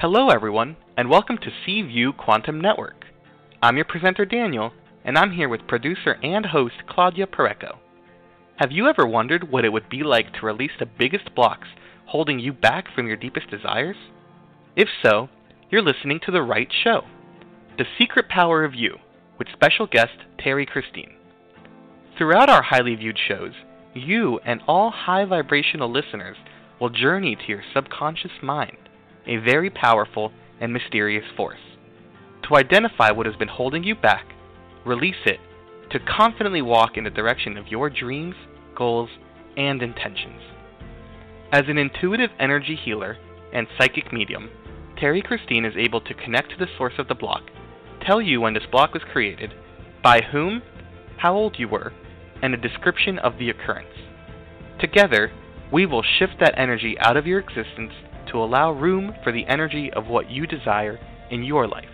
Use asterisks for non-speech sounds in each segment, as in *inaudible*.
Hello, everyone, and welcome to C View Quantum Network. I'm your presenter, Daniel, and I'm here with producer and host Claudia Pureco. Have you ever wondered what it would be like to release the biggest blocks holding you back from your deepest desires? If so, you're listening to the right show The Secret Power of You with special guest Terrie Christine. Throughout our highly viewed shows, you and all high vibrational listeners will journey to your subconscious mind, a very powerful and mysterious force. To identify what has been holding you back, release it, to confidently walk in the direction of your dreams, goals, and intentions. As an intuitive energy healer and psychic medium, Terrie Christine is able to connect to the source of the block, tell you when this block was created, by whom, how old you were, and a description of the occurrence. Together, we will shift that energy out of your existence to allow room for the energy of what you desire in your life.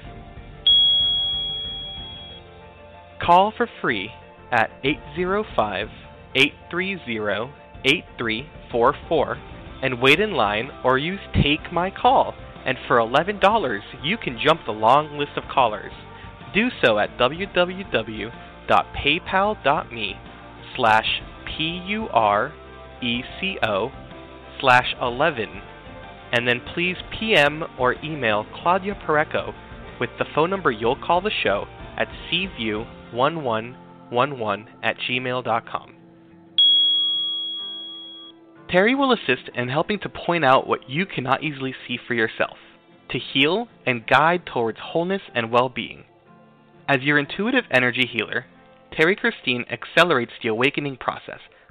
Call for free at 805 830 8344 and wait in line or use Take My Call. And for $11, you can jump the long list of callers. Do so at www.paypal.me slash P-U-R-E-C-O slash 11 and then please PM or email Claudia Pureco with the phone number you'll call the show at cview1111 at gmail.com. Terrie will assist in helping to point out what you cannot easily see for yourself, to heal and guide towards wholeness and well being. As your intuitive energy healer, Terrie Christine accelerates the awakening process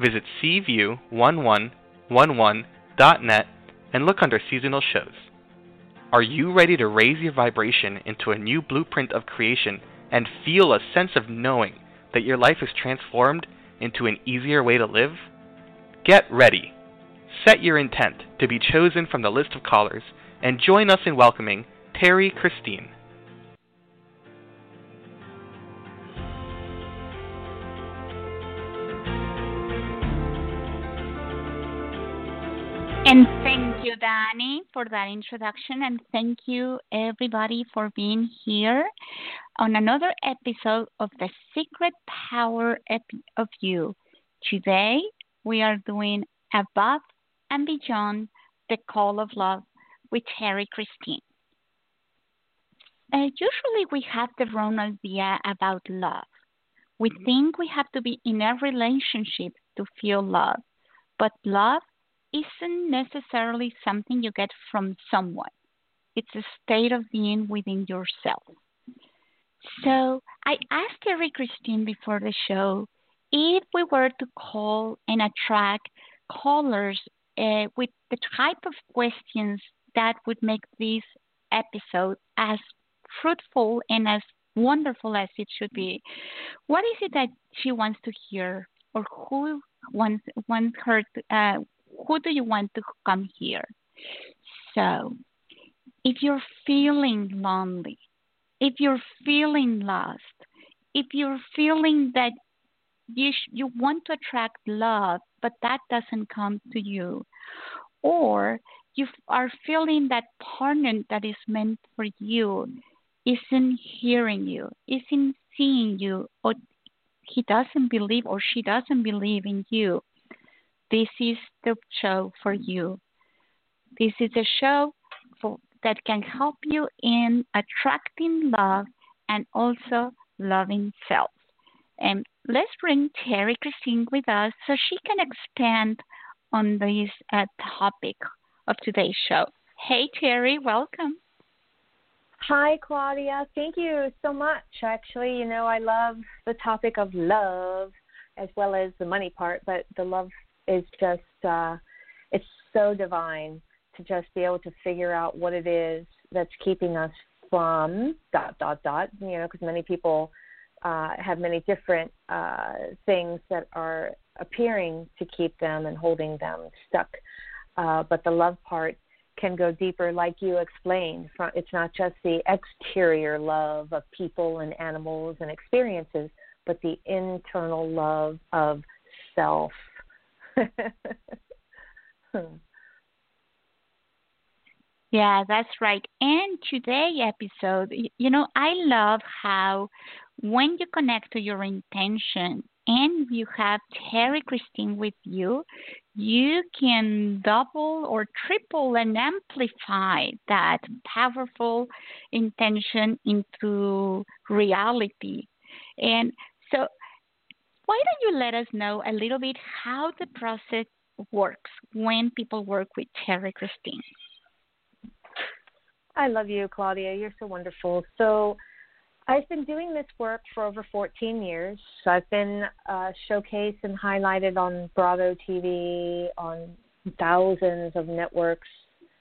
visit cview1111.net and look under seasonal shows. Are you ready to raise your vibration into a new blueprint of creation and feel a sense of knowing that your life is transformed into an easier way to live? Get ready. Set your intent to be chosen from the list of callers and join us in welcoming Terrie Christine. And thank you, Danny, for that introduction. And thank you, everybody, for being here on another episode of The Secret Power of You. Today, we are doing Above and Beyond the Call of Love with Terrie Christine. Uh, usually, we have the wrong idea about love. We think we have to be in a relationship to feel love, but love isn't necessarily something you get from someone. It's a state of being within yourself. So I asked Terrie Christine before the show if we were to call and attract callers uh, with the type of questions that would make this episode as fruitful and as wonderful as it should be. What is it that she wants to hear, or who wants wants her to, uh, who do you want to come here? So, if you're feeling lonely, if you're feeling lost, if you're feeling that you sh- you want to attract love, but that doesn't come to you, or you are feeling that partner that is meant for you isn't hearing you, isn't seeing you, or he doesn't believe or she doesn't believe in you, this is the show for you. This is a show for, that can help you in attracting love and also loving self. And let's bring Terrie Christine with us so she can expand on this uh, topic of today's show. Hey, Terrie, welcome. Hi, Claudia. Thank you so much. Actually, you know, I love the topic of love as well as the money part, but the love is just uh, it's so divine to just be able to figure out what it is that's keeping us from dot dot dot you know because many people uh, have many different uh, things that are appearing to keep them and holding them stuck. Uh, but the love part can go deeper like you explained it's not just the exterior love of people and animals and experiences but the internal love of self *laughs* Yeah, that's right. And today episode, you know, I love how when you connect to your intention and you have Terrie Christine with you, you can double or triple and amplify that powerful intention into reality. And so, why don't you let us know a little bit how the process works when people work with Terrie Christine? I love you, Claudia. You're so wonderful. So, I've been doing this work for over 14 years. I've been uh, showcased and highlighted on Bravo TV, on thousands of networks,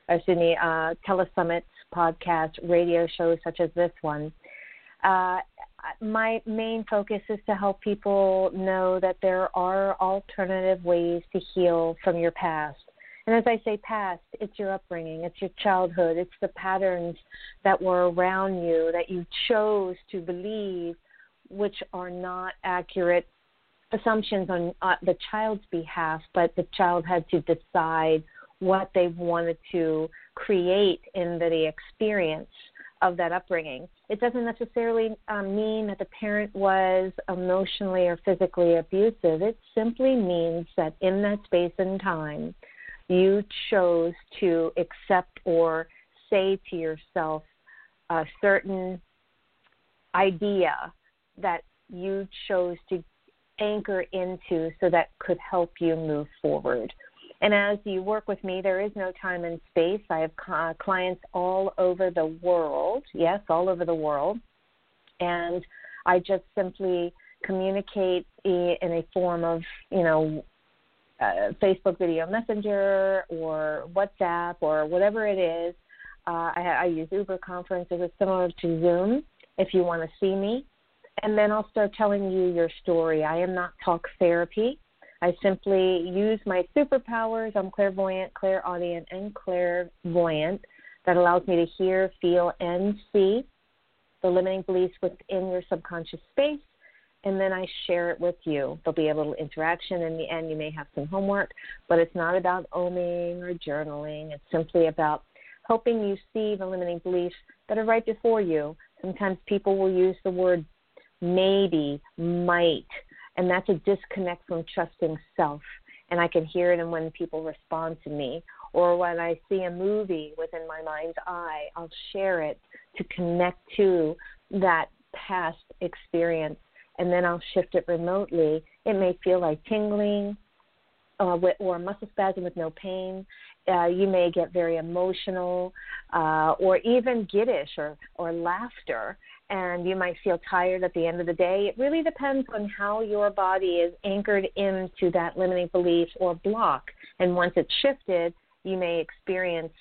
excuse me, uh, telesummits, podcasts, radio shows such as this one. Uh, my main focus is to help people know that there are alternative ways to heal from your past. And as I say past, it's your upbringing, it's your childhood, it's the patterns that were around you that you chose to believe, which are not accurate assumptions on uh, the child's behalf, but the child had to decide what they wanted to create in the experience of that upbringing. It doesn't necessarily um, mean that the parent was emotionally or physically abusive. It simply means that in that space and time, you chose to accept or say to yourself a certain idea that you chose to anchor into so that could help you move forward. And as you work with me, there is no time and space. I have uh, clients all over the world, yes, all over the world. And I just simply communicate in a form of, you know, uh, Facebook Video Messenger or WhatsApp or whatever it is. Uh, I, I use Uber conferences. It's similar to Zoom if you want to see me. And then I'll start telling you your story. I am not talk therapy. I simply use my superpowers. I'm clairvoyant, clairaudient, and clairvoyant. That allows me to hear, feel, and see the limiting beliefs within your subconscious space and then I share it with you. There'll be a little interaction in the end. You may have some homework, but it's not about oming or journaling. It's simply about helping you see the limiting beliefs that are right before you. Sometimes people will use the word maybe, might, and that's a disconnect from trusting self. And I can hear it and when people respond to me. Or when I see a movie within my mind's eye, I'll share it to connect to that past experience and then I'll shift it remotely, it may feel like tingling uh, or muscle spasm with no pain. Uh, you may get very emotional uh, or even giddish or, or laughter, and you might feel tired at the end of the day. It really depends on how your body is anchored into that limiting belief or block. And once it's shifted, you may experience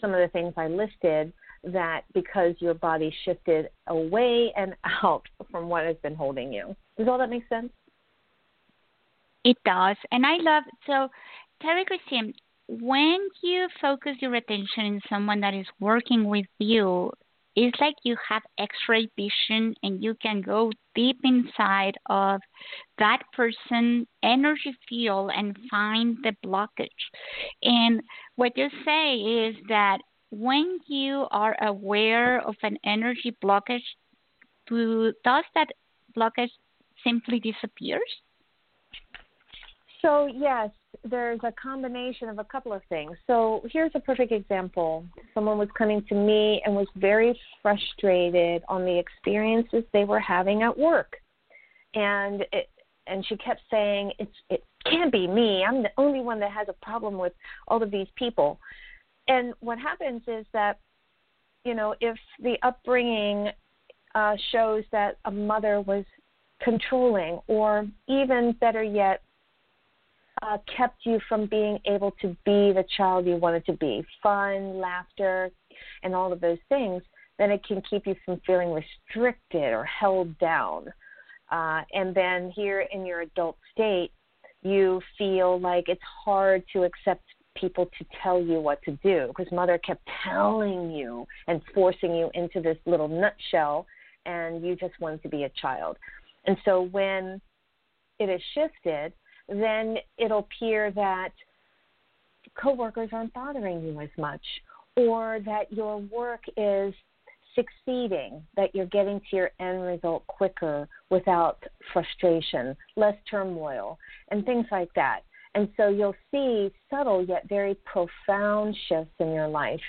some of the things I listed that because your body shifted away and *laughs* out from what has been holding you. Does all that make sense? It does. And I love so Terrie Christine, when you focus your attention in someone that is working with you, it's like you have x-ray vision and you can go deep inside of that person energy field and find the blockage and what you say is that when you are aware of an energy blockage, do, does that blockage simply disappears? So yes, there's a combination of a couple of things. So here's a perfect example. Someone was coming to me and was very frustrated on the experiences they were having at work. And it, and she kept saying it's it can't be me. I'm the only one that has a problem with all of these people and what happens is that you know if the upbringing uh, shows that a mother was controlling or even better yet uh, kept you from being able to be the child you wanted to be fun, laughter, and all of those things then it can keep you from feeling restricted or held down. Uh, and then here in your adult state, you feel like it's hard to accept people to tell you what to do because mother kept telling you and forcing you into this little nutshell and you just wanted to be a child. And so when it is shifted, then it'll appear that coworkers aren't bothering you as much or that your work is succeeding, that you're getting to your end result quicker without frustration, less turmoil, and things like that. And so you'll see subtle yet very profound shifts in your life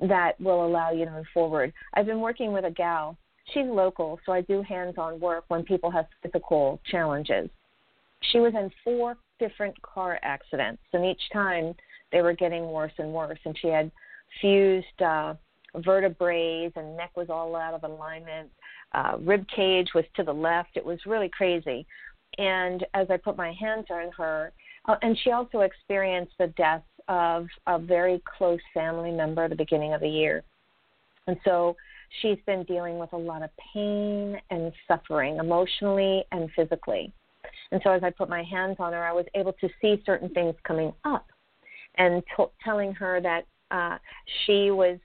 that will allow you to move forward. I've been working with a gal. She's local, so I do hands on work when people have physical challenges. She was in four different car accidents, and each time they were getting worse and worse. And she had fused uh, vertebrae and neck was all out of alignment. Uh, rib cage was to the left. It was really crazy. And as I put my hands on her, uh, and she also experienced the death of a very close family member at the beginning of the year. And so she's been dealing with a lot of pain and suffering emotionally and physically. And so as I put my hands on her, I was able to see certain things coming up and t- telling her that uh, she was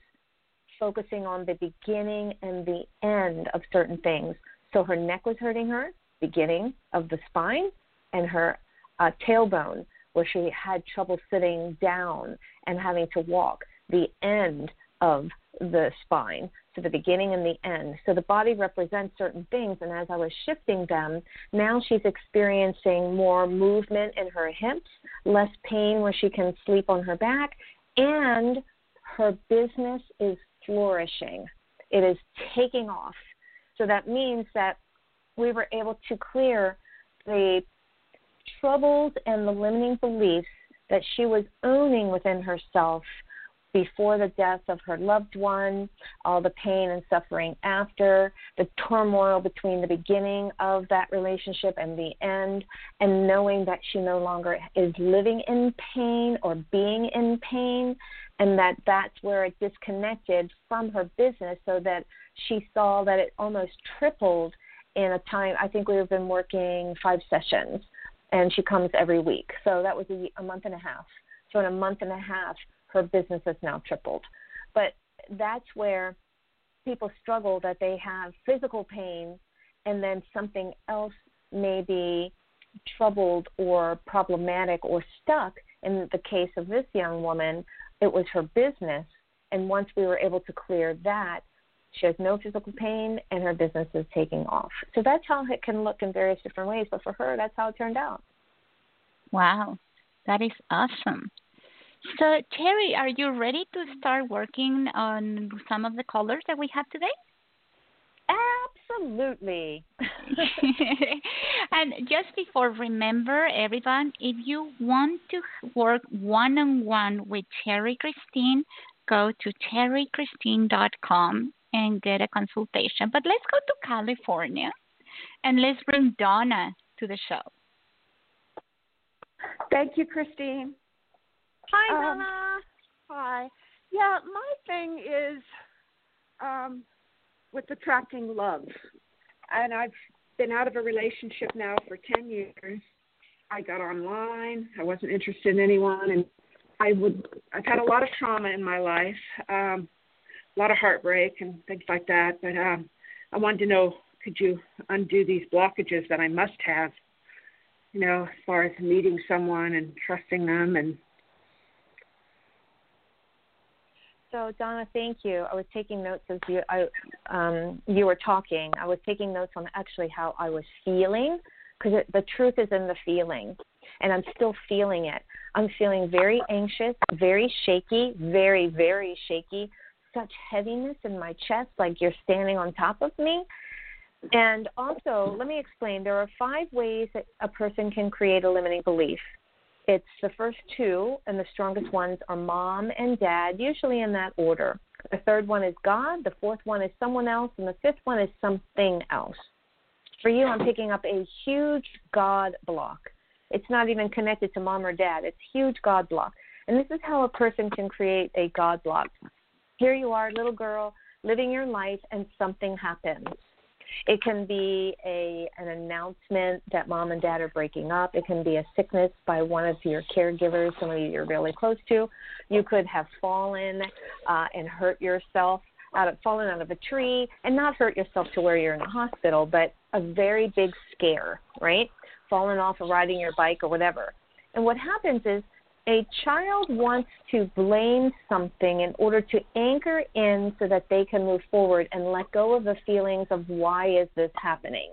focusing on the beginning and the end of certain things. So her neck was hurting her, beginning of the spine, and her uh, tailbone, where she had trouble sitting down and having to walk, the end of the spine. So the beginning and the end. So the body represents certain things, and as I was shifting them, now she's experiencing more movement in her hips, less pain where she can sleep on her back, and her business is flourishing. It is taking off. So that means that we were able to clear the troubles and the limiting beliefs that she was owning within herself before the death of her loved one, all the pain and suffering after, the turmoil between the beginning of that relationship and the end, and knowing that she no longer is living in pain or being in pain, and that that's where it disconnected from her business so that she saw that it almost tripled in a time. I think we've been working five sessions and she comes every week. So that was a, a month and a half. So in a month and a half her business has now tripled but that's where people struggle that they have physical pain and then something else may be troubled or problematic or stuck in the case of this young woman it was her business. And once we were able to clear that, she has no physical pain and her business is taking off. So that's how it can look in various different ways. But for her, that's how it turned out. Wow, that is awesome. So, Terrie, are you ready to start working on some of the colors that we have today? Absolutely. *laughs* and just before, remember everyone, if you want to work one on one with Terrie Christine, go to terrychristine.com and get a consultation. But let's go to California and let's bring Donna to the show. Thank you, Christine. Hi, um, Donna. Hi. Yeah, my thing is um, with attracting love. And I've been out of a relationship now for 10 years. I got online. I wasn't interested in anyone and I would I've had a lot of trauma in my life. Um a lot of heartbreak and things like that, but um I wanted to know could you undo these blockages that I must have you know, as far as meeting someone and trusting them and So Donna, thank you. I was taking notes as you I, um, you were talking. I was taking notes on actually how I was feeling because the truth is in the feeling, and I'm still feeling it. I'm feeling very anxious, very shaky, very very shaky. Such heaviness in my chest, like you're standing on top of me. And also, let me explain. There are five ways that a person can create a limiting belief. It's the first two, and the strongest ones are mom and dad, usually in that order. The third one is God, the fourth one is someone else, and the fifth one is something else. For you, I'm picking up a huge God block. It's not even connected to mom or dad. It's huge God block. And this is how a person can create a God block. Here you are, little girl, living your life, and something happens. It can be a an announcement that mom and dad are breaking up. It can be a sickness by one of your caregivers, somebody you're really close to. You could have fallen uh, and hurt yourself out of fallen out of a tree and not hurt yourself to where you're in the hospital, but a very big scare, right? Falling off of riding your bike or whatever. And what happens is a child wants to blame something in order to anchor in so that they can move forward and let go of the feelings of why is this happening.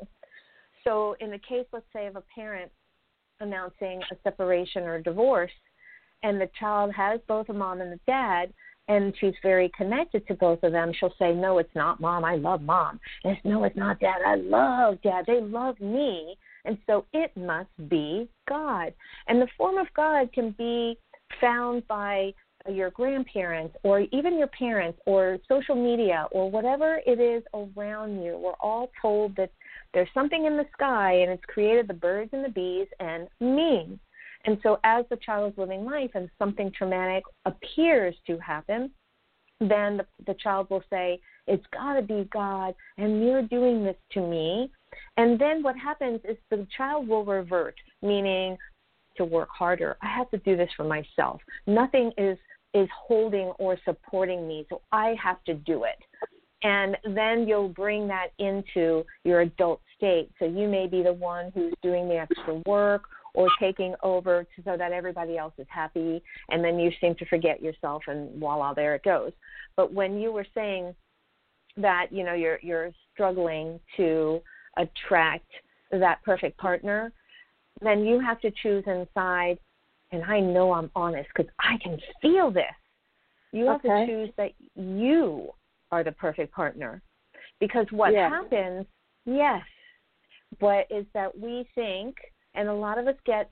So in the case let's say of a parent announcing a separation or a divorce and the child has both a mom and a dad and she's very connected to both of them, she'll say, No, it's not mom, I love mom. And it's no, it's not dad, I love dad. They love me and so it must be God. And the form of God can be found by your grandparents or even your parents or social media or whatever it is around you. We're all told that there's something in the sky and it's created the birds and the bees and me. And so as the child is living life and something traumatic appears to happen, then the, the child will say, It's got to be God, and you're doing this to me. And then what happens is the child will revert, meaning to work harder. I have to do this for myself. Nothing is is holding or supporting me, so I have to do it. And then you'll bring that into your adult state. So you may be the one who's doing the extra work or taking over so that everybody else is happy, and then you seem to forget yourself, and voila, there it goes. But when you were saying that you know you're you're struggling to attract that perfect partner, then you have to choose inside. And I know I'm honest because I can feel this. You have okay. to choose that you are the perfect partner. Because what yeah. happens, yes, but is that we think, and a lot of us get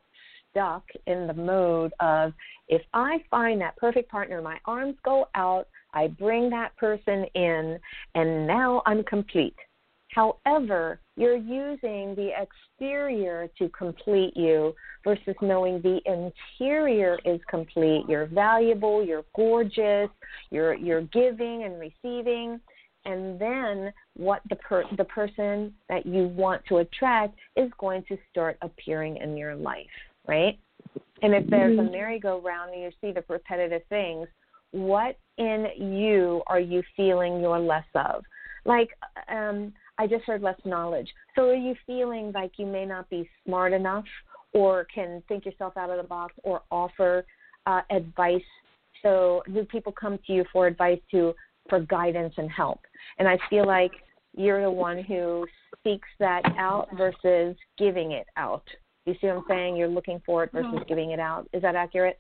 stuck in the mode of if I find that perfect partner, my arms go out, I bring that person in, and now I'm complete. However, you're using the exterior to complete you versus knowing the interior is complete. You're valuable, you're gorgeous, you're you're giving and receiving, and then what the per, the person that you want to attract is going to start appearing in your life, right? And if there's mm-hmm. a merry-go-round and you see the repetitive things, what in you are you feeling you're less of? Like um I just heard less knowledge. So are you feeling like you may not be smart enough or can think yourself out of the box or offer uh, advice? So do people come to you for advice to for guidance and help? And I feel like you're the one who seeks that out versus giving it out. You see what I'm saying? You're looking for it versus mm-hmm. giving it out. Is that accurate?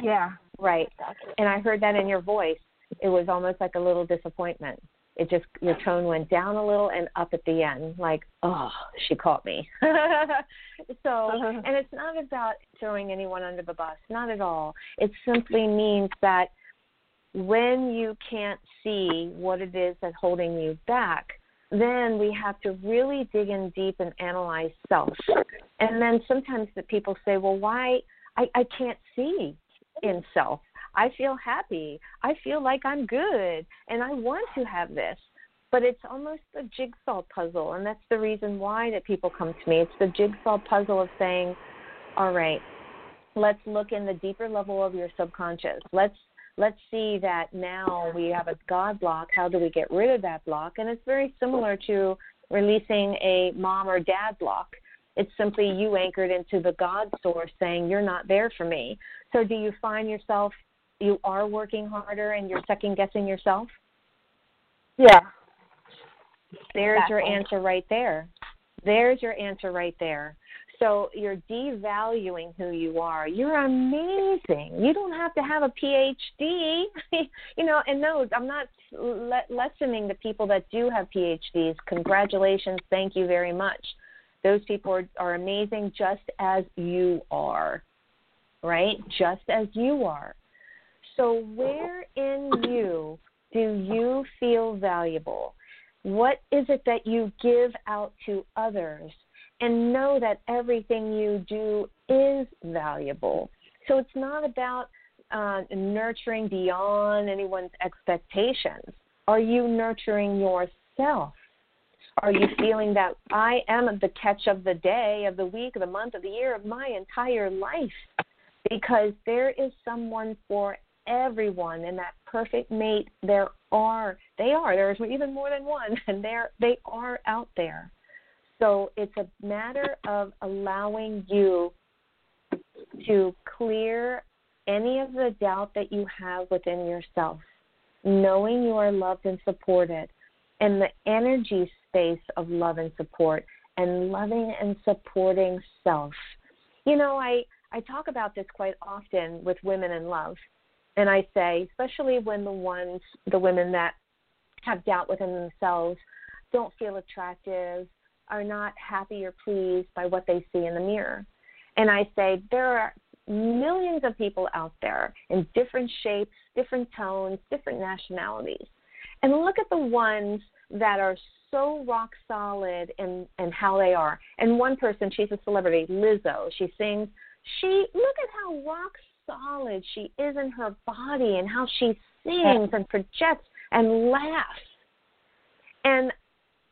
Yeah. Right. And I heard that in your voice. It was almost like a little disappointment it just your tone went down a little and up at the end like oh she caught me. *laughs* So uh-huh. and it's not about throwing anyone under the bus not at all. It simply means that when you can't see what it is that's holding you back then we have to really dig in deep and analyze self. And then sometimes the people say well why i i can't see in self I feel happy. I feel like I'm good and I want to have this. But it's almost a jigsaw puzzle and that's the reason why that people come to me. It's the jigsaw puzzle of saying, "All right, let's look in the deeper level of your subconscious. Let's let's see that now we have a God block. How do we get rid of that block?" And it's very similar to releasing a mom or dad block. It's simply you anchored into the God source saying, You're not there for me. So, do you find yourself you are working harder and you're second guessing yourself? Yeah. There's exactly. your answer right there. There's your answer right there. So you're devaluing who you are. You're amazing. You don't have to have a PhD. *laughs* you know, and no, I'm not le- lessening the people that do have PhDs. Congratulations. Thank you very much. Those people are, are amazing just as you are, right? Just as you are. So, where in you do you feel valuable? What is it that you give out to others? and know that everything you do is valuable. So it's not about uh, nurturing beyond anyone's expectations. Are you nurturing yourself? Are you feeling that I am the catch of the day, of the week, of the month, of the year, of my entire life? Because there is someone for everyone, and that perfect mate there are. They are. There's even more than one, *laughs* and they're they are out there. So it's a matter of allowing you to clear any of the doubt that you have within yourself, knowing you are loved and supported, and the energy space of love and support, and loving and supporting self. You know, I, I talk about this quite often with women in love. And I say, especially when the ones, the women that have doubt within themselves don't feel attractive, are not happy or pleased by what they see in the mirror. And I say, there are millions of people out there in different shapes, different tones, different nationalities. And look at the ones that are so rock solid in, in how they are. And one person, she's a celebrity, Lizzo. She sings. She look at how rock solid she is in her body and how she sings and projects and laughs. And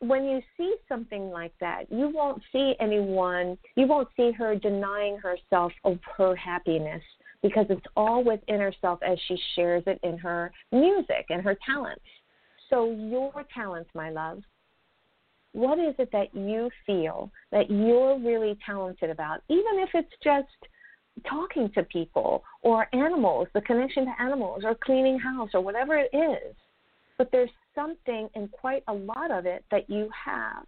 when you see something like that, you won't see anyone, you won't see her denying herself of her happiness because it's all within herself as she shares it in her music and her talents. So, your talents, my love, what is it that you feel that you're really talented about, even if it's just talking to people or animals, the connection to animals, or cleaning house, or whatever it is? But there's something and quite a lot of it that you have.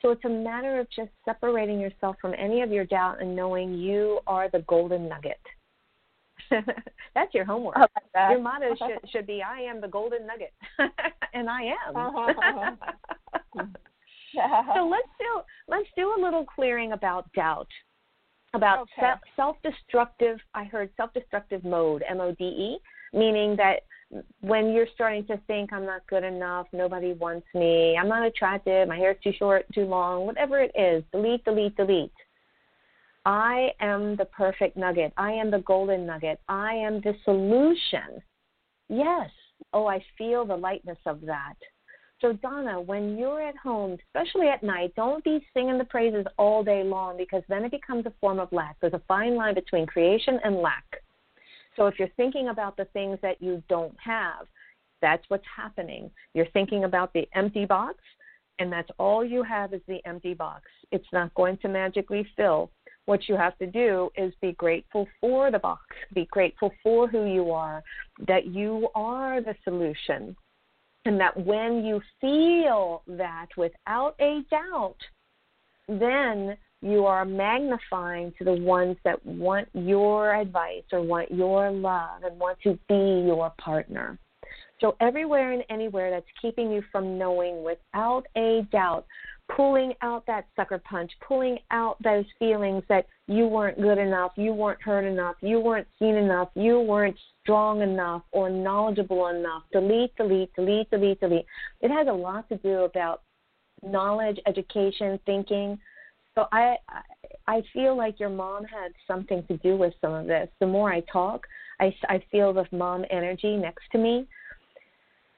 So it's a matter of just separating yourself from any of your doubt and knowing you are the golden nugget. *laughs* That's your homework. Like your motto *laughs* should should be I am the golden nugget. *laughs* and I am. Uh-huh. so let's do let's do a little clearing about doubt. About okay. self-destructive, I heard self-destructive mode, M O D E, meaning that when you're starting to think I'm not good enough, nobody wants me, I'm not attractive, my hair's too short, too long, whatever it is, delete, delete, delete. I am the perfect nugget. I am the golden nugget. I am the solution. Yes. Oh, I feel the lightness of that. So, Donna, when you're at home, especially at night, don't be singing the praises all day long because then it becomes a form of lack. There's a fine line between creation and lack. So if you're thinking about the things that you don't have, that's what's happening. You're thinking about the empty box, and that's all you have is the empty box. It's not going to magically fill. What you have to do is be grateful for the box, be grateful for who you are, that you are the solution, and that when you feel that without a doubt, then you are magnifying to the ones that want your advice or want your love and want to be your partner. So, everywhere and anywhere that's keeping you from knowing without a doubt, pulling out that sucker punch, pulling out those feelings that you weren't good enough, you weren't heard enough, you weren't seen enough, you weren't strong enough or knowledgeable enough. Delete, delete, delete, delete, delete. It has a lot to do about knowledge, education, thinking, so I I feel like your mom had something to do with some of this. The more I talk, I I feel the mom energy next to me,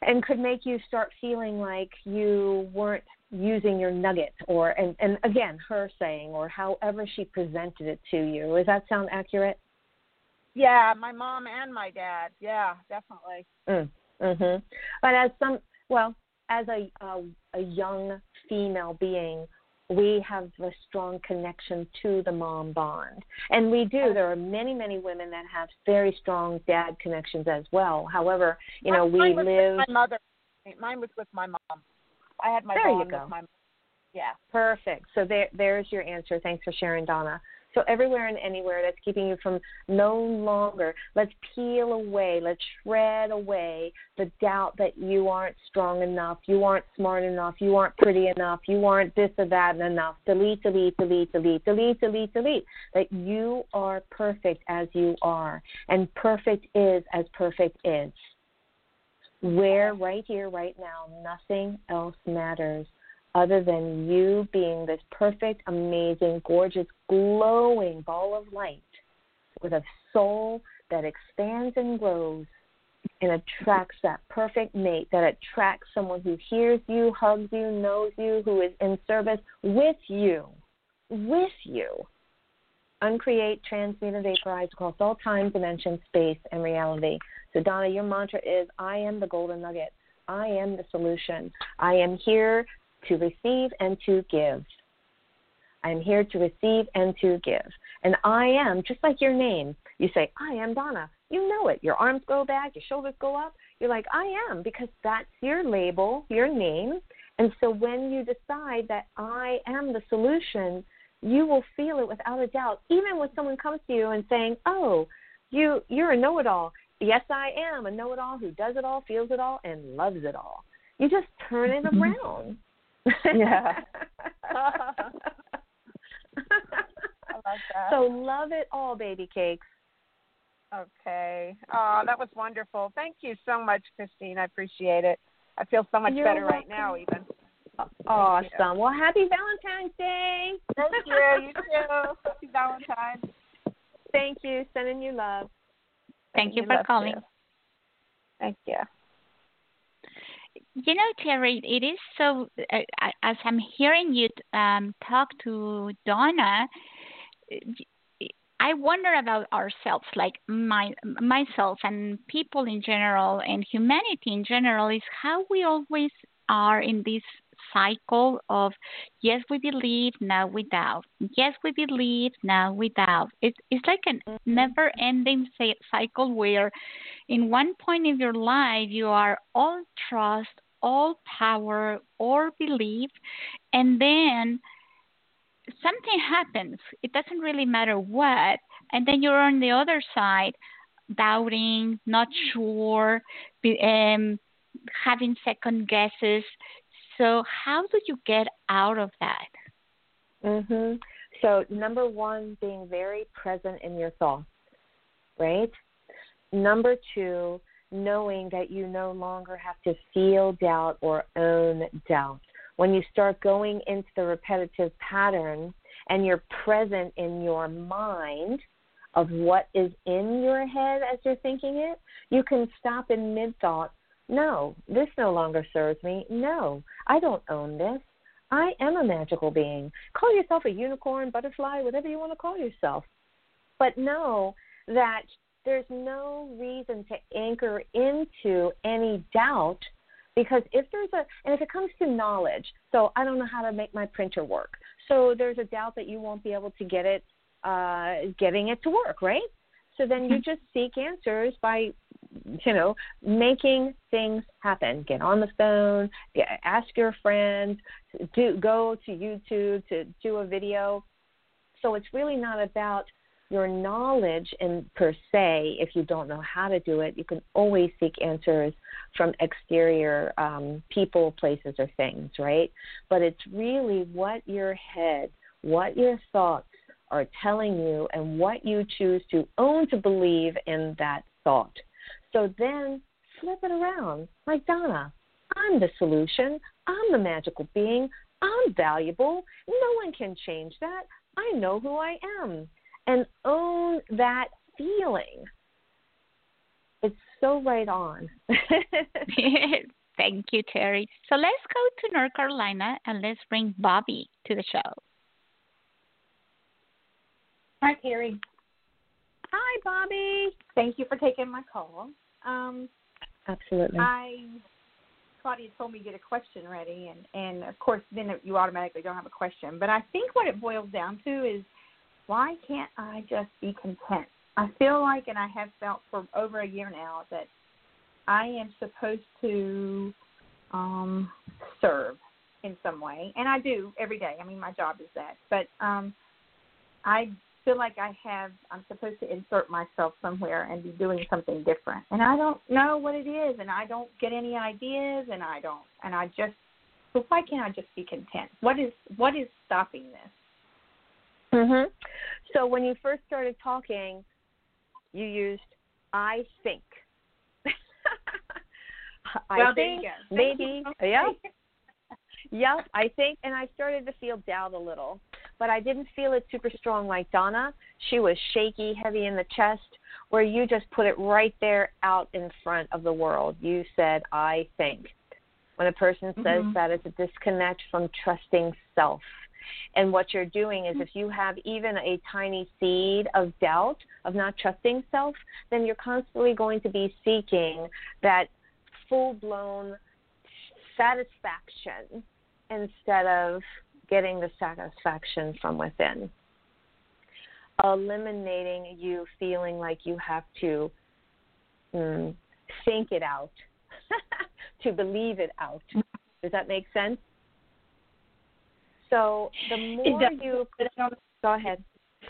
and could make you start feeling like you weren't using your nugget or and and again her saying or however she presented it to you. Does that sound accurate? Yeah, my mom and my dad. Yeah, definitely. Mm, mhm. But as some well, as a, a a young female being we have a strong connection to the mom bond. And we do. There are many, many women that have very strong dad connections as well. However, you know, we Mine live. my mother. Mine was with my mom. I had my there bond you go. with my. Yeah. Perfect. So there, there's your answer. Thanks for sharing, Donna. So everywhere and anywhere that's keeping you from no longer, let's peel away, let's shred away the doubt that you aren't strong enough, you aren't smart enough, you aren't pretty enough, you aren't this or that enough. Delete, delete, delete, delete, delete, delete, delete. That you are perfect as you are. And perfect is as perfect is. Where right here, right now, nothing else matters other than you being this perfect, amazing, gorgeous, glowing ball of light with a soul that expands and grows and attracts that perfect mate, that attracts someone who hears you, hugs you, knows you, who is in service with you, with you. Uncreate, transmute, and vaporize across all time, dimension, space, and reality. So, Donna, your mantra is I am the golden nugget. I am the solution. I am here to receive and to give. I am here to receive and to give. And I am, just like your name, you say, I am Donna. You know it. Your arms go back, your shoulders go up. You're like, I am, because that's your label, your name. And so when you decide that I am the solution, you will feel it without a doubt. Even when someone comes to you and saying, Oh, you you're a know it all. Yes, I am a know it all who does it all, feels it all, and loves it all. You just turn it mm-hmm. around. Yeah. *laughs* I like that. So love it all, baby cakes. Okay. Oh, that was wonderful. Thank you so much, Christine. I appreciate it. I feel so much You're better welcome. right now, even. Awesome. Well, happy Valentine's Day. Thank you. You too. Happy Valentine's. Thank you. Sending you love. Thank you We for calling. you. Thank you. You know, Terrie, it is so. Uh, as I'm hearing you um, talk to Donna, I wonder about ourselves, like my myself and people in general, and humanity in general, is how we always are in this cycle of yes we believe now we doubt yes we believe now we doubt it's it's like a never ending cycle where in one point of your life you are all trust all power or belief and then something happens it doesn't really matter what and then you're on the other side doubting not sure um, having second guesses so how do you get out of that Mhm. So number 1 being very present in your thoughts, right? Number 2, knowing that you no longer have to feel doubt or own doubt. When you start going into the repetitive pattern and you're present in your mind of what is in your head as you're thinking it, you can stop in mid thought. No, this no longer serves me. No, I don't own this. I am a magical being. Call yourself a unicorn, butterfly, whatever you want to call yourself. But know that there's no reason to anchor into any doubt because if there's a, and if it comes to knowledge, so I don't know how to make my printer work. So there's a doubt that you won't be able to get it, uh, getting it to work, right? So then you just seek answers by, you know, making things happen. Get on the phone, get, ask your friends, do go to YouTube to do a video. So it's really not about your knowledge in per se. If you don't know how to do it, you can always seek answers from exterior um, people, places, or things, right? But it's really what your head, what your thoughts are telling you, and what you choose to own to believe in that thought. So then flip it around, like Donna. I'm the solution. I'm the magical being. I'm valuable. No one can change that. I know who I am. And own that feeling. It's so right on. *laughs* *laughs* Thank you, Terrie. So let's go to North Carolina and let's bring Bobby to the show. Hi, Terrie. Hi, Bobby. Thank you for taking my call. Um, Absolutely. I Claudia told me to get a question ready, and and of course then you automatically don't have a question. But I think what it boils down to is why can't I just be content? I feel like, and I have felt for over a year now that I am supposed to um, serve in some way, and I do every day. I mean, my job is that, but um, I feel like I have I'm supposed to insert myself somewhere and be doing something different. And I don't know what it is and I don't get any ideas and I don't and I just But why can't I just be content? What is what is stopping this? Mhm. So when you first started talking, you used I think. *laughs* I well, think. Maybe you. yeah. yep, I think, and I started to feel doubt a little, but I didn't feel it super strong like Donna. She was shaky, heavy in the chest, where you just put it right there out in front of the world. You said, I think. When a person says Mm-hmm. that, it's a disconnect from trusting self. And what you're doing is if you have even a tiny seed of doubt, of not trusting self, then you're constantly going to be seeking that full blown satisfaction instead of getting the satisfaction from within. Eliminating you feeling like you have to mm, think it out, *laughs* to believe it out. Does that make sense? So the more does, you but I don't, go ahead,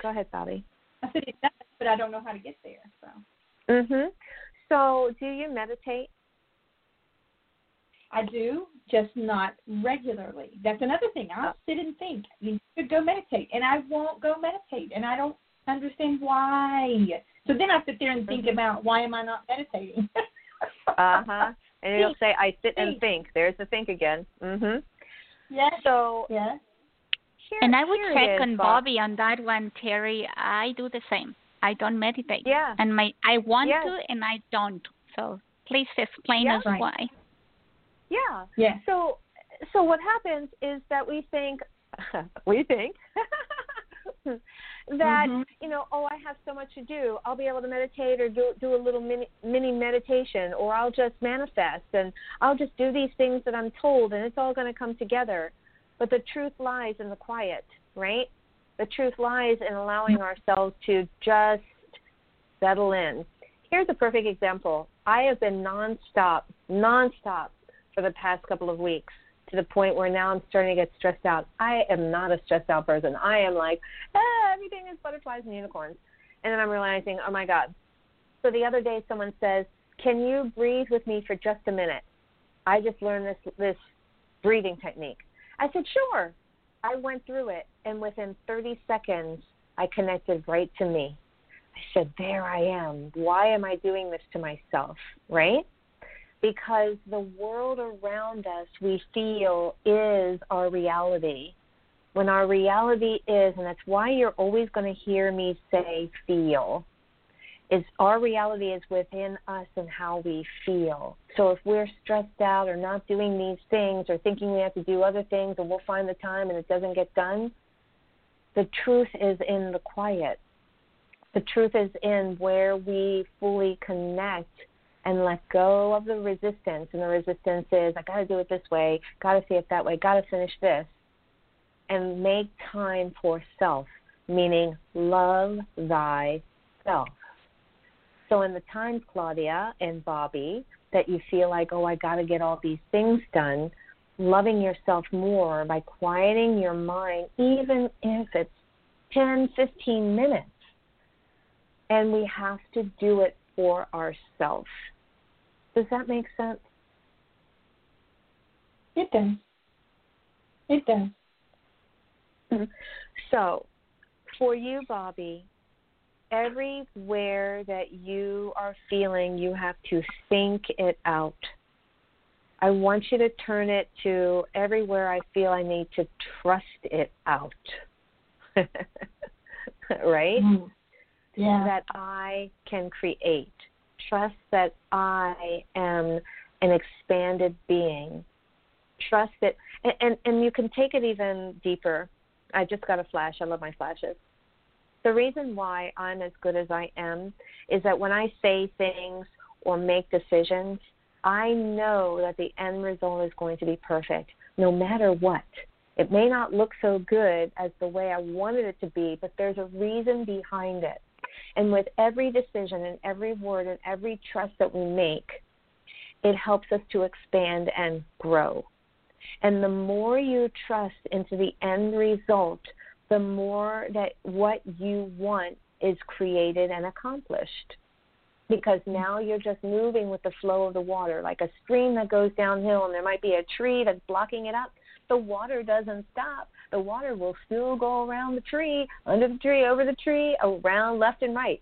go ahead, Bobby. I said it does, but I don't know how to get there. So Mhm. So do you meditate? I do, just not regularly. That's another thing. I'll sit and think. You should go meditate, and I won't go meditate, and I don't understand why. So then I sit there and think about why am I not meditating? *laughs* Uh huh. And you'll say, "I sit and Think. think." There's the think again. Mhm. Yes. So Yes. here, And I would check is, on Bobby on that one, Terrie. I do the same. I don't meditate. Yeah. And my I want Yes. to and I don't. So please explain Yeah. us Right. why. Yeah. Yeah. So so what happens is that we think *laughs* we think *laughs* that Mhm. you know oh I have so much to do. I'll be able to meditate or do do a little mini mini meditation or I'll just manifest and I'll just do these things that I'm told and it's all going to come together. But the truth lies in the quiet right? The truth lies in allowing ourselves to just settle in. Here's a perfect example. I have been nonstop nonstop for the past couple of weeks to the point where now I'm starting to get stressed out. I am not a stressed out person. I am like, ah, everything is butterflies and unicorns. And then I'm realizing, oh my God. So the other day someone says, Can you breathe with me for just a minute? I just learned this this breathing technique. I said, Sure. I went through it and within thirty seconds I connected right to me. I said, There I am. Why am I doing this to myself? Right? Because the world around us we feel is our reality. When our reality is, and that's why you're always going to hear me say feel, is our reality is within us and how we feel. So if we're stressed out or not doing these things or thinking we have to do other things and we'll find the time and it doesn't get done, the truth is in the quiet. The truth is in where we fully connect and let go of the resistance. And the resistance is, I got to do it this way, got to see it that way, got to finish this. And make time for self, meaning love thyself. So, in the times, Claudia and Bobby, that you feel like, oh, I got to get all these things done, loving yourself more by quieting your mind, even if it's 10, 15 minutes. And we have to do it for ourselves. Does that make sense? It does. It does. So, for you, Bobby, everywhere that you are feeling you have to think it out. I want you to turn it to everywhere I feel I need to trust it out. *laughs* right? Mm. Yeah. that I can create. Trust that I am an expanded being. Trust that, and, and, and you can take it even deeper. I just got a flash. I love my flashes. The reason why I'm as good as I am is that when I say things or make decisions, I know that the end result is going to be perfect no matter what. It may not look so good as the way I wanted it to be, but there's a reason behind it. And with every decision and every word and every trust that we make, it helps us to expand and grow. And the more you trust into the end result, the more that what you want is created and accomplished. Because now you're just moving with the flow of the water, like a stream that goes downhill, and there might be a tree that's blocking it up. The water doesn't stop. The water will still go around the tree, under the tree, over the tree, around left and right.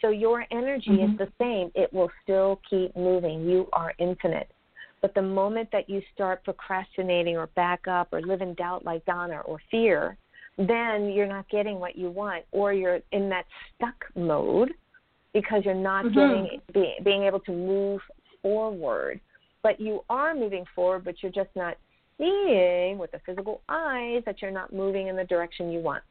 So your energy Mhm. is the same. It will still keep moving. You are infinite. But the moment that you start procrastinating or back up or live in doubt like Donna or fear, then you're not getting what you want or you're in that stuck mode because you're not mm-hmm. getting be, being able to move forward. But you are moving forward, but you're just not seeing with the physical eyes that you're not moving in the direction you want.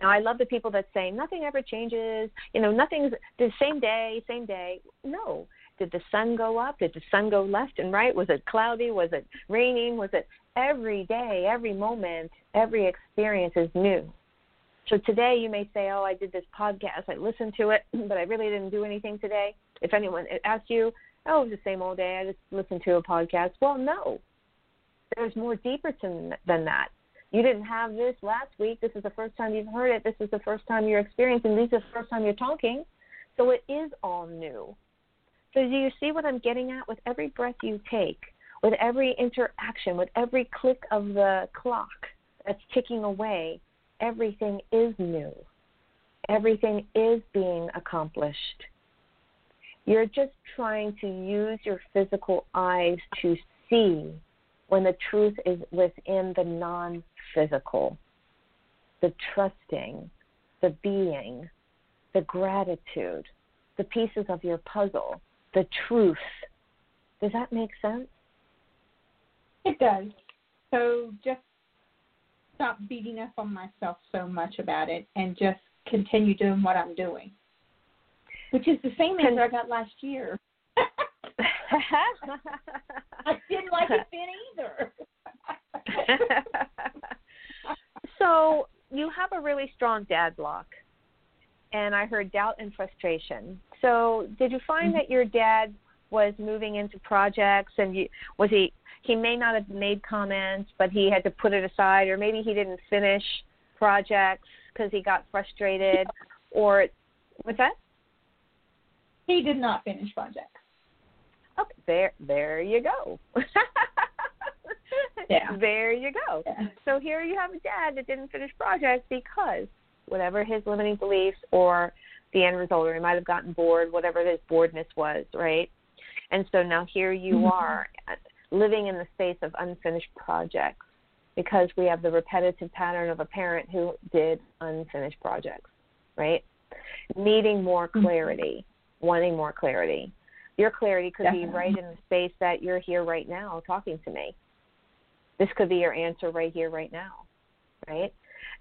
Now, I love the people that say nothing ever changes. You know, nothing's the same day, same day. No. Did the sun go up? Did the sun go left and right? Was it cloudy? Was it raining? Was it every day, every moment, every experience is new. So today you may say, "Oh, I did this podcast. I listened to it, *clears throat* but I really didn't do anything today." If anyone asked you, "Oh, it was the same old day. I just listened to a podcast." Well, no. There's more deeper to, than that you didn't have this last week. This is the first time you've heard it. This is the first time you're experiencing. This is the first time you're talking. So it is all new. So do you see what I'm getting at? With every breath you take, with every interaction, with every click of the clock that's ticking away, everything is new. Everything is being accomplished. You're just trying to use your physical eyes to see when the truth is within the non physical, the trusting, the being, the gratitude, the pieces of your puzzle, the truth. Does that make sense? It does. So just stop beating up on myself so much about it and just continue doing what I'm doing. Which is the same answer I got last year. I didn't like it then either. *laughs* so you have a really strong dad block, and I heard doubt and frustration. So did you find mm-hmm. that your dad was moving into projects, and you, was he? He may not have made comments, but he had to put it aside, or maybe he didn't finish projects because he got frustrated, or what's that? He did not finish projects. Okay, there, there you go. *laughs* yeah. There you go. Yeah. So here you have a dad that didn't finish projects because whatever his limiting beliefs or the end result, or he might have gotten bored, whatever his boredness was, right? And so now here you mm-hmm. are living in the space of unfinished projects because we have the repetitive pattern of a parent who did unfinished projects, right? Needing more mm-hmm. clarity, mm-hmm. wanting more clarity. Your clarity could Definitely. be right in the space that you're here right now talking to me. This could be your answer right here, right now, right?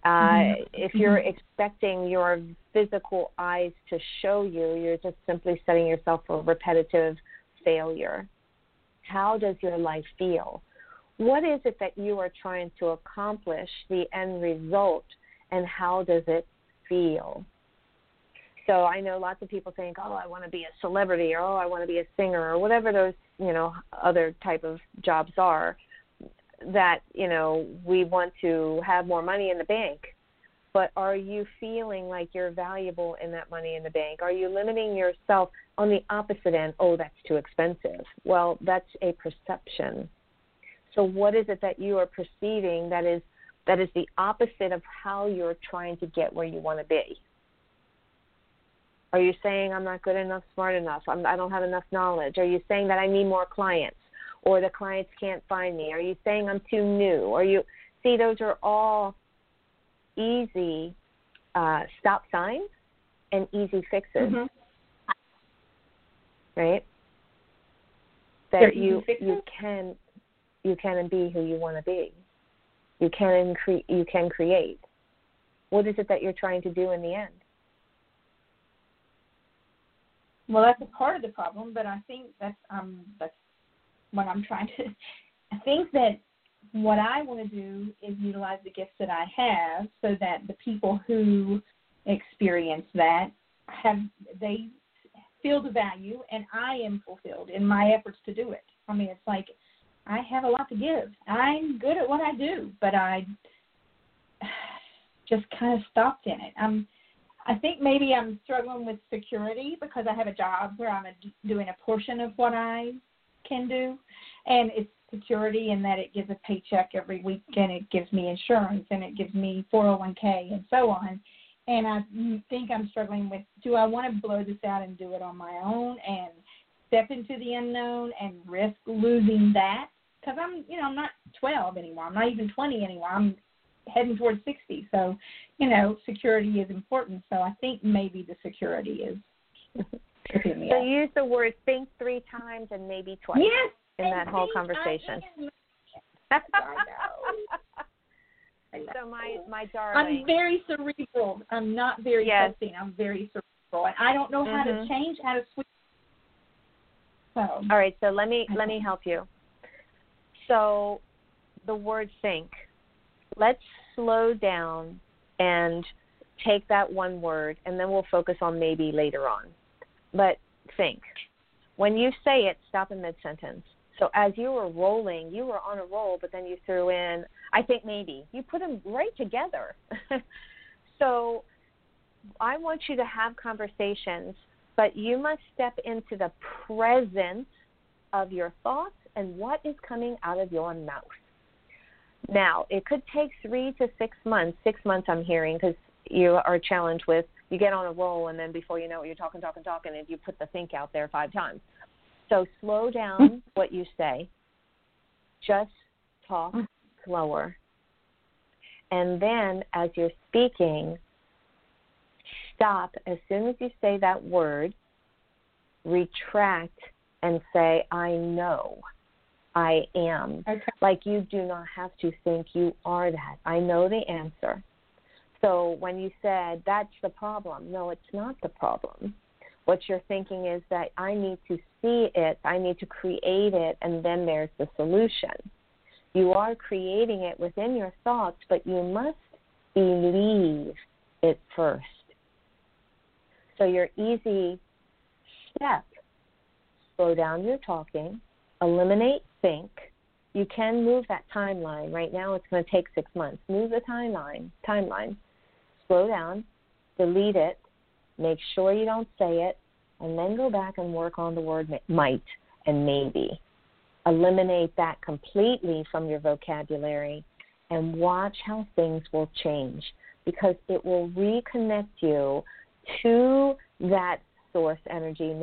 Uh, mm-hmm. If you're expecting your physical eyes to show you, you're just simply setting yourself for repetitive failure. How does your life feel? What is it that you are trying to accomplish, the end result, and how does it feel? So I know lots of people think, "Oh, I want to be a celebrity," or "Oh, I want to be a singer," or whatever those you know other type of jobs are. That you know we want to have more money in the bank, but are you feeling like you're valuable in that money in the bank? Are you limiting yourself on the opposite end? Oh, that's too expensive. Well, that's a perception. So what is it that you are perceiving that is that is the opposite of how you're trying to get where you want to be? Are you saying I'm not good enough, smart enough? I'm, I don't have enough knowledge? Are you saying that I need more clients or the clients can't find me? Are you saying I'm too new? Are you see those are all easy uh, stop signs and easy fixes, mm-hmm. right? That They're you you can you can be who you want to be. You can cre- you can create. What is it that you're trying to do in the end? Well, that's a part of the problem, but I think that's um that's what I'm trying to. I think that what I want to do is utilize the gifts that I have, so that the people who experience that have they feel the value, and I am fulfilled in my efforts to do it. I mean, it's like I have a lot to give. I'm good at what I do, but I *sighs* just kind of stopped in it. I'm I think maybe I'm struggling with security because I have a job where I'm a, doing a portion of what I can do, and it's security in that it gives a paycheck every week and it gives me insurance and it gives me 401k and so on. And I think I'm struggling with do I want to blow this out and do it on my own and step into the unknown and risk losing that because I'm, you know, I'm not 12 anymore. I'm not even 20 anymore. I'm heading towards 60. So, you know, security is important. So I think maybe the security is. so use the word think three times and maybe twice yes, in that whole conversation. *laughs* I know. so my my darling. I'm very cerebral. I'm not very yes. testing. I'm very cerebral, and I don't know how mm-hmm. to change how to switch. So. All right. So let me let me help you. So the word think. Let's slow down and take that one word, and then we'll focus on maybe later on. But think. When you say it, stop in mid sentence. So as you were rolling, you were on a roll, but then you threw in, I think maybe. You put them right together. *laughs* so I want you to have conversations, but you must step into the presence of your thoughts and what is coming out of your mouth. Now, it could take three to six months. Six months, I'm hearing, because you are challenged with you get on a roll, and then before you know it, you're talking, talking, talking, and you put the think out there five times. So slow down *laughs* what you say. Just talk slower. And then as you're speaking, stop as soon as you say that word, retract and say, I know. I am. Okay. Like you do not have to think you are that. I know the answer. So when you said that's the problem, no, it's not the problem. What you're thinking is that I need to see it, I need to create it, and then there's the solution. You are creating it within your thoughts, but you must believe it first. So your easy step slow down your talking, eliminate think. You can move that timeline. Right now it's going to take 6 months. Move the timeline, timeline. Slow down, delete it, make sure you don't say it, and then go back and work on the word might and maybe. Eliminate that completely from your vocabulary and watch how things will change because it will reconnect you to that source energy,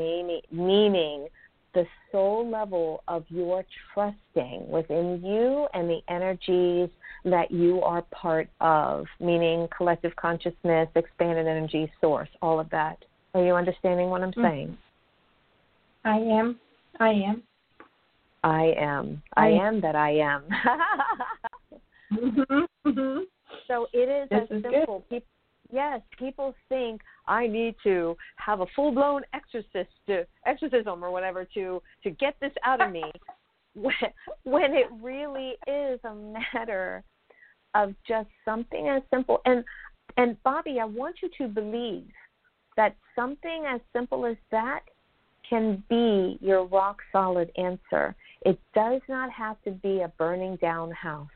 meaning the soul level of your trusting within you and the energies that you are part of, meaning collective consciousness, expanded energy source, all of that. Are you understanding what I'm mm-hmm. saying? I am. I am. I am. I, I am that I am. mm-hmm. Mm-hmm. *laughs* So it is this as is simple. People, yes, people think I need to have a full blown exorcist to, exorcism or whatever to to get this out of me. *laughs* when, when it really is a matter of just something as simple and and Bobby, I want you to believe that something as simple as that can be your rock solid answer. It does not have to be a burning down house.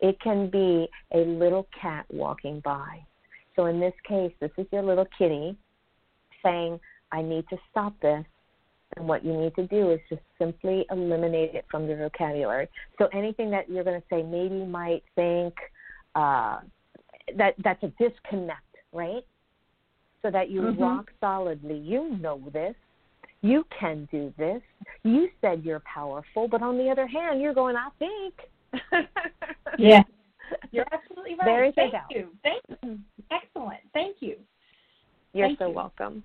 It can be a little cat walking by. So in this case, this is your little kitty saying, I need to stop this. And what you need to do is just simply eliminate it from your vocabulary. So anything that you're going to say, maybe, might, think, uh, that that's a disconnect, right? So that you mm-hmm. rock solidly. You know this. You can do this. You said you're powerful, but on the other hand, you're going, I think. yeah. *laughs* You're absolutely right. There is Thank you. Thank you. Excellent. Thank you. You're Thank so you. welcome.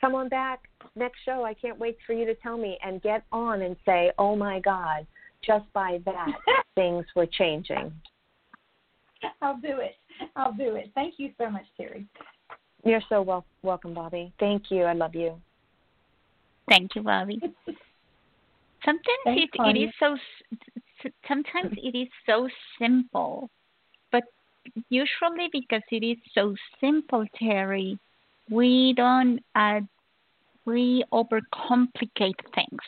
Come on back next show. I can't wait for you to tell me and get on and say, "Oh my God, just by that *laughs* things were changing." I'll do it. I'll do it. Thank you so much, Terrie. You're so wel- welcome, Bobby. Thank you. I love you. Thank you, Bobby. *laughs* Sometimes Thanks, it, it is so. Sometimes it is so simple, but usually because it is so simple, Terrie, we don't uh, we overcomplicate things.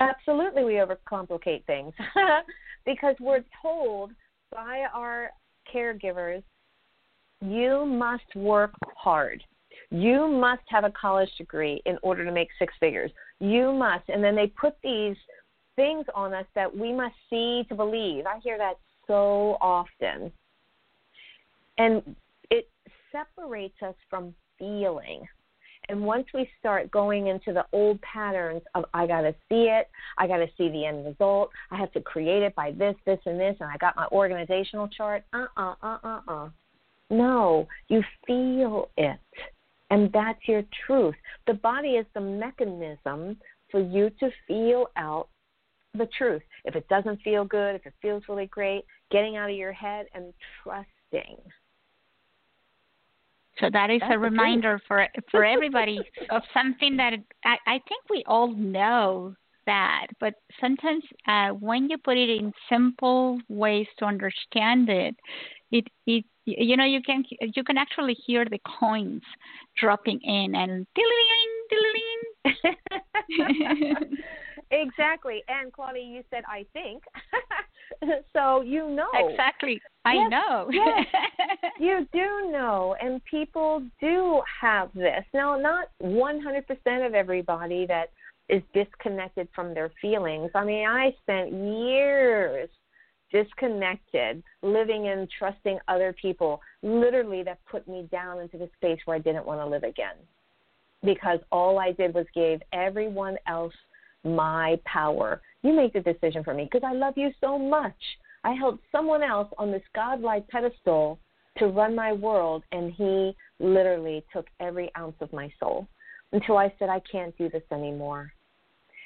Absolutely, we overcomplicate things *laughs* because we're told by our caregivers, you must work hard. You must have a college degree in order to make six figures. You must. And then they put these things on us that we must see to believe. I hear that so often. And it separates us from feeling. And once we start going into the old patterns of I got to see it, I got to see the end result, I have to create it by this, this, and this, and I got my organizational chart. Uh uh uh uh uh. No, you feel it. And that's your truth. The body is the mechanism for you to feel out the truth. If it doesn't feel good, if it feels really great, getting out of your head and trusting. So that is That's a reminder for for *laughs* everybody of something that I, I think we all know that, but sometimes uh, when you put it in simple ways to understand it, it it you know you can you can actually hear the coins dropping in and ding ding *laughs* exactly. And Claudia, you said I think, *laughs* so you know exactly. I yes, know. yes. *laughs* you do know, and people do have this. Now, not 100% of everybody that is disconnected from their feelings. I mean, I spent years disconnected, living and trusting other people, literally that put me down into the space where I didn't want to live again. Because all I did was gave everyone else my power. You make the decision for me because I love you so much. I held someone else on this godlike pedestal to run my world, and he literally took every ounce of my soul until I said, I can't do this anymore.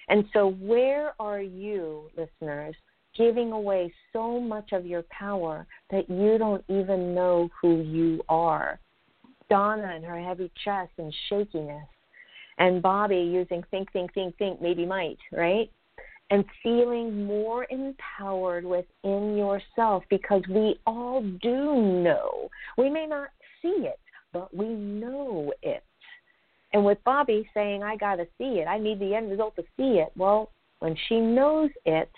And so, where are you, listeners, giving away so much of your power that you don't even know who you are? Donna and her heavy chest and shakiness, and Bobby using think, think, think, think, maybe might, right? And feeling more empowered within yourself because we all do know. We may not see it, but we know it. And with Bobby saying, I got to see it, I need the end result to see it, well, when she knows it,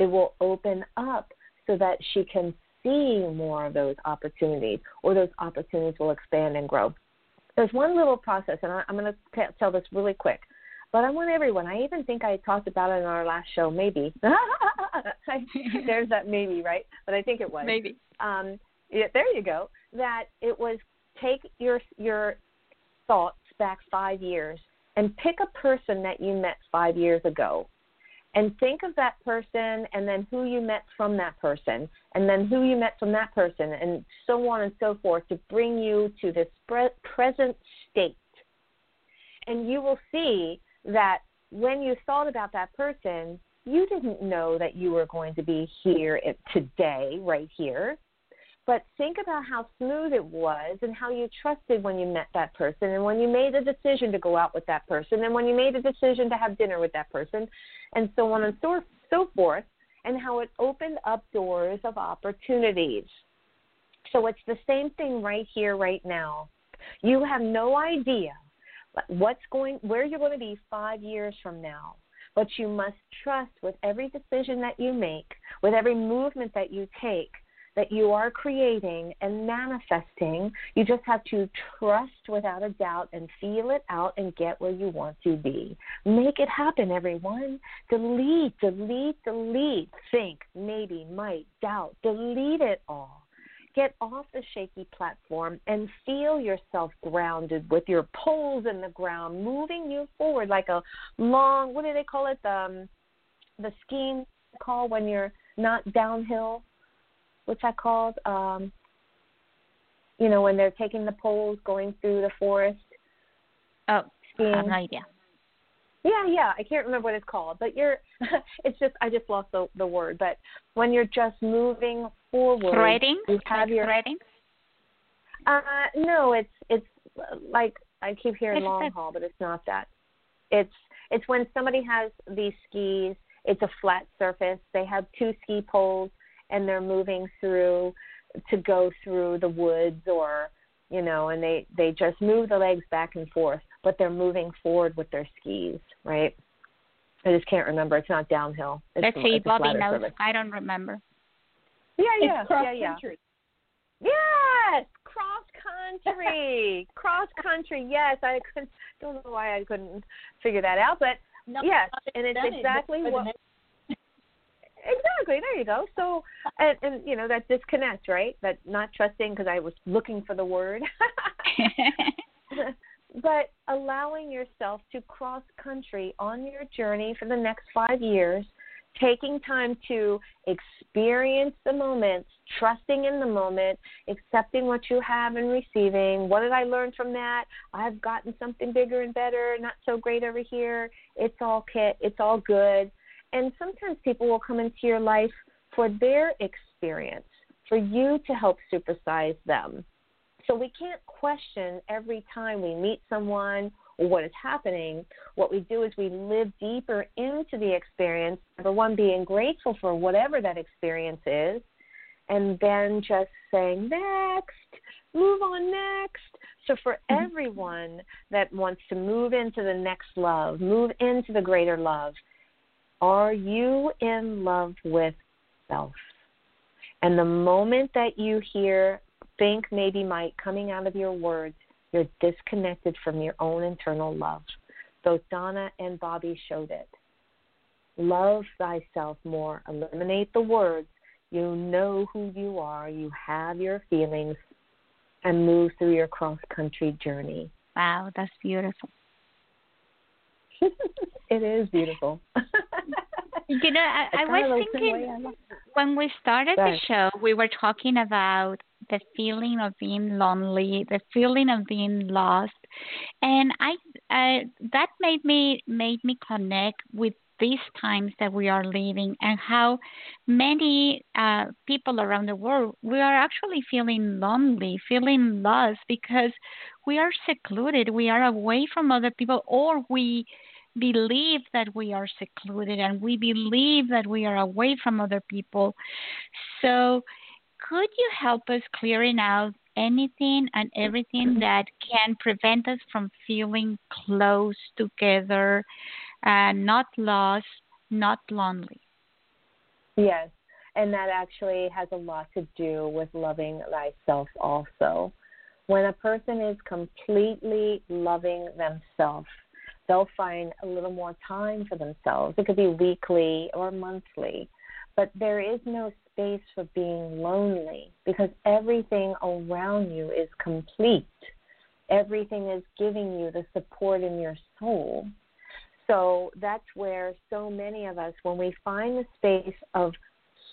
it will open up so that she can see more of those opportunities or those opportunities will expand and grow. There's one little process, and I, I'm going to tell this really quick, but I want everyone, I even think I talked about it in our last show, maybe. *laughs* There's that maybe, right? But I think it was. Maybe. Um, yeah, there you go. That it was take your your thoughts back five years and pick a person that you met five years ago and think of that person and then who you met from that person and then who you met from that person and so on and so forth to bring you to this pre- present state. And you will see that when you thought about that person, you didn't know that you were going to be here today, right here. But think about how smooth it was and how you trusted when you met that person and when you made the decision to go out with that person and when you made the decision to have dinner with that person and so on and so, so forth and how it opened up doors of opportunities. So it's the same thing right here, right now. You have no idea what's going, where you're going to be five years from now. But you must trust with every decision that you make, with every movement that you take, that you are creating and manifesting. You just have to trust without a doubt and feel it out and get where you want to be. Make it happen, everyone. Delete, delete, delete. Think, maybe, might, doubt. Delete it all. Get off the shaky platform and feel yourself grounded with your poles in the ground, moving you forward like a long, what do they call it? The, um, the skiing call when you're not downhill what's that called? Um, you know, when they're taking the poles going through the forest. Oh, skiing. I have no idea. Yeah, yeah, I can't remember what it's called, but you're. *laughs* it's just I just lost the the word. But when you're just moving forward, threading. You have like your threading. Uh, no, it's it's like I keep hearing long haul, but it's not that. It's it's when somebody has these skis. It's a flat surface. They have two ski poles and they're moving through to go through the woods or you know and they they just move the legs back and forth but they're moving forward with their skis right? I just can't remember. It's not downhill. It's let's see bobby knows. service. i don't remember. Yeah yeah it's cross yeah, country yeah. yes! Cross country *laughs* cross country yes. I couldn't don't know why i couldn't figure that out but no, yes and it's exactly what exactly there you go so and, and you know that disconnect right that not trusting because i was looking for the word *laughs* *laughs* but allowing yourself to cross country on your journey for the next five years, taking time to experience the moments, trusting in the moment, accepting what you have and receiving. What did I learn from that? I've gotten something bigger and better, not so great over here. It's all kit, it's all good. And sometimes people will come into your life for their experience, for you to help supersize them. So we can't question every time we meet someone or what is happening. What we do is we live deeper into the experience, number one, being grateful for whatever that experience is, and then just saying, next, move on next. So, for mm-hmm. everyone that wants to move into the next love, move into the greater love, are you in love with self? And the moment that you hear think, maybe, might coming out of your words, you're disconnected from your own internal love. Both Donna and Bobby showed it. Love thyself more. Eliminate the words. You know who you are. You have your feelings and move through your cross country journey. Wow, that's beautiful. *laughs* it is beautiful. you know, I, I was thinking when we started the show, we were talking about the feeling of being lonely, the feeling of being lost, and I uh, that made me made me connect with these times that we are living and how many uh, people around the world we are actually feeling lonely, feeling lost because we are secluded, we are away from other people, or we believe that we are secluded and we believe that we are away from other people. So, could you help us clearing out anything and everything that can prevent us from feeling close together, uh, not lost, not lonely? Yes, and that actually has a lot to do with loving thyself also. When a person is completely loving themselves, they'll find a little more time for themselves. It could be weekly or monthly, but there is no space for being lonely because everything around you is complete. Everything is giving you the support in your soul. So that's where so many of us, when we find the space of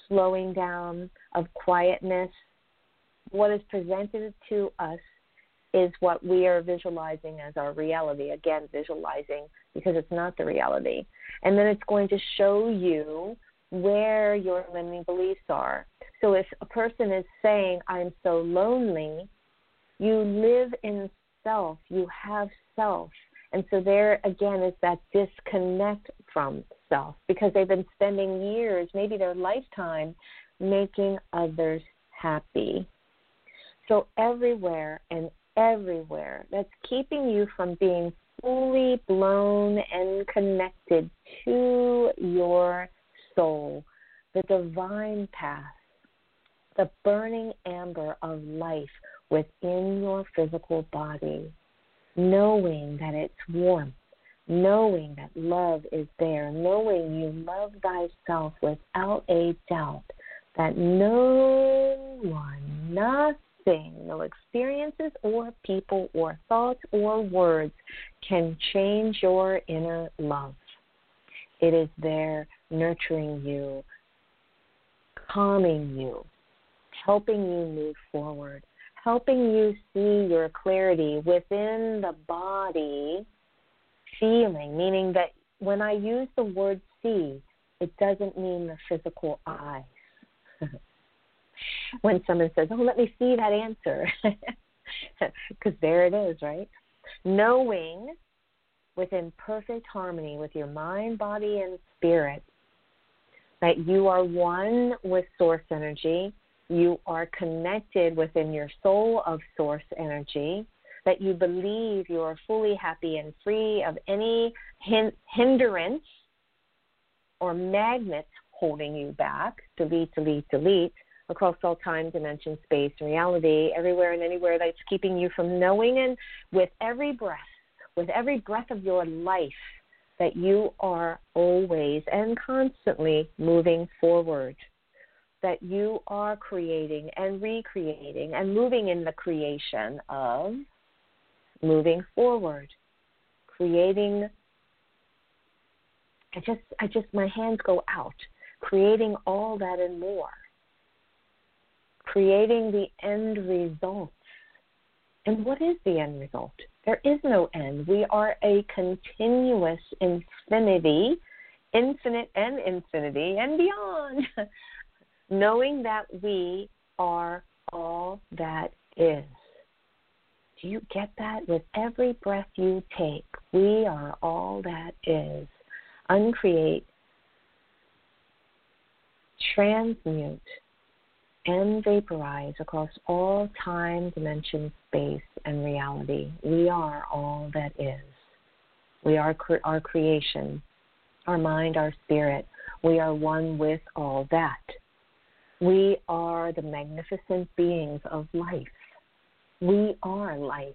slowing down, of quietness, what is presented to us is what we are visualizing as our reality. Again, visualizing because it's not the reality. And then it's going to show you where your limiting beliefs are. So if a person is saying, I'm so lonely, you live in self, you have self. And so there again is that disconnect from self because they've been spending years, maybe their lifetime, making others happy. So everywhere and everywhere that's keeping you from being fully blown and connected to your soul, the divine path, the burning amber of life within your physical body, knowing that it's warmth, knowing that love is there, knowing you love thyself without a doubt, that no one, nothing, no experiences or people or thoughts or words can change your inner love. It is there nurturing you, calming you, helping you move forward, helping you see your clarity within the body feeling, meaning that when I use the word see, it doesn't mean the physical eye. *laughs* when someone says, "Oh, let me see that answer," *laughs* because there it is, right? Knowing within perfect harmony with your mind, body, and spirit that you are one with source energy, you are connected within your soul of source energy, that you believe you are fully happy and free of any hindrance or magnets holding you back, delete, delete, delete, across all time, dimension, space, and reality, everywhere and anywhere that's keeping you from knowing and with every breath, with every breath of your life, that you are always and constantly moving forward, that you are creating and recreating and moving in the creation of moving forward, creating I just I just my hands go out, creating all that and more. Creating the end results. And what is the end result? There is no end. We are a continuous infinity, infinite and infinity and beyond. *laughs* Knowing that we are all that is. Do you get that? With every breath you take, we are all that is. Uncreate, transmute, and vaporize across all time, dimension, space, and reality. We are all that is. We are cre- our creation, our mind, our spirit. We are one with all that. We are the magnificent beings of life. We are life.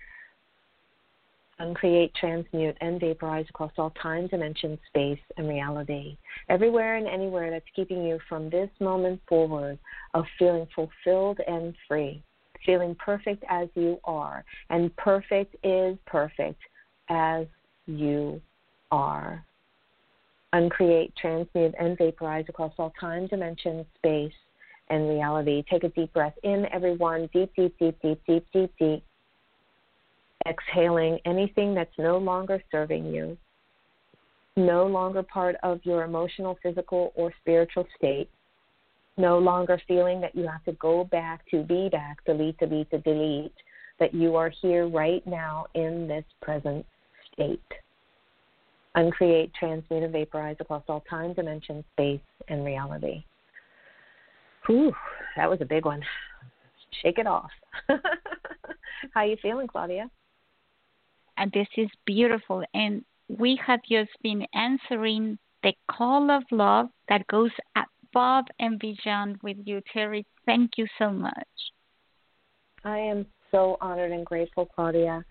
Uncreate, transmute, and vaporize across all time, dimension, space, and reality. Everywhere and anywhere that's keeping you from this moment forward of feeling fulfilled and free, feeling perfect as you are. And perfect is perfect as you are. Uncreate, transmute, and vaporize across all time, dimension, space, and reality. Take a deep breath in, everyone. Deep, deep, deep, deep, deep, deep, deep. Exhaling anything that's no longer serving you, no longer part of your emotional, physical, or spiritual state, no longer feeling that you have to go back to be back, delete, delete, delete, that you are here right now in this present state. Uncreate, transmute, and vaporize across all time, dimension, space, and reality. Whew, that was a big one. Shake it off. *laughs* How are you feeling, Claudia? And this is beautiful. And we have just been answering the call of love that goes above and beyond with you, Terrie. Thank you so much. I am so honored and grateful, Claudia.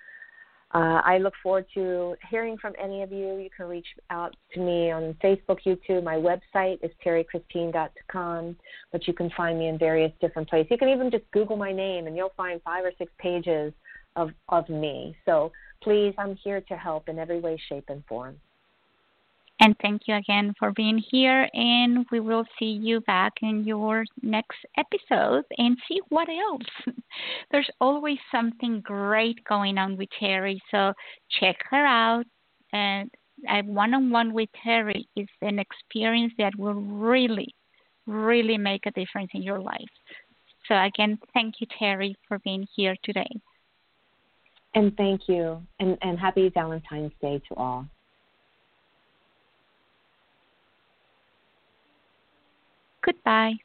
Uh, I look forward to hearing from any of you. You can reach out to me on Facebook, YouTube. My website is terriechristine.com, but you can find me in various different places. You can even just Google my name, and you'll find five or six pages of, of me. So please, I'm here to help in every way, shape, and form. And thank you again for being here. And we will see you back in your next episode and see what else. *laughs* There's always something great going on with Terrie. So check her out. And a one on one with Terrie is an experience that will really, really make a difference in your life. So, again, thank you, Terrie, for being here today. And thank you. And, and happy Valentine's Day to all. Goodbye.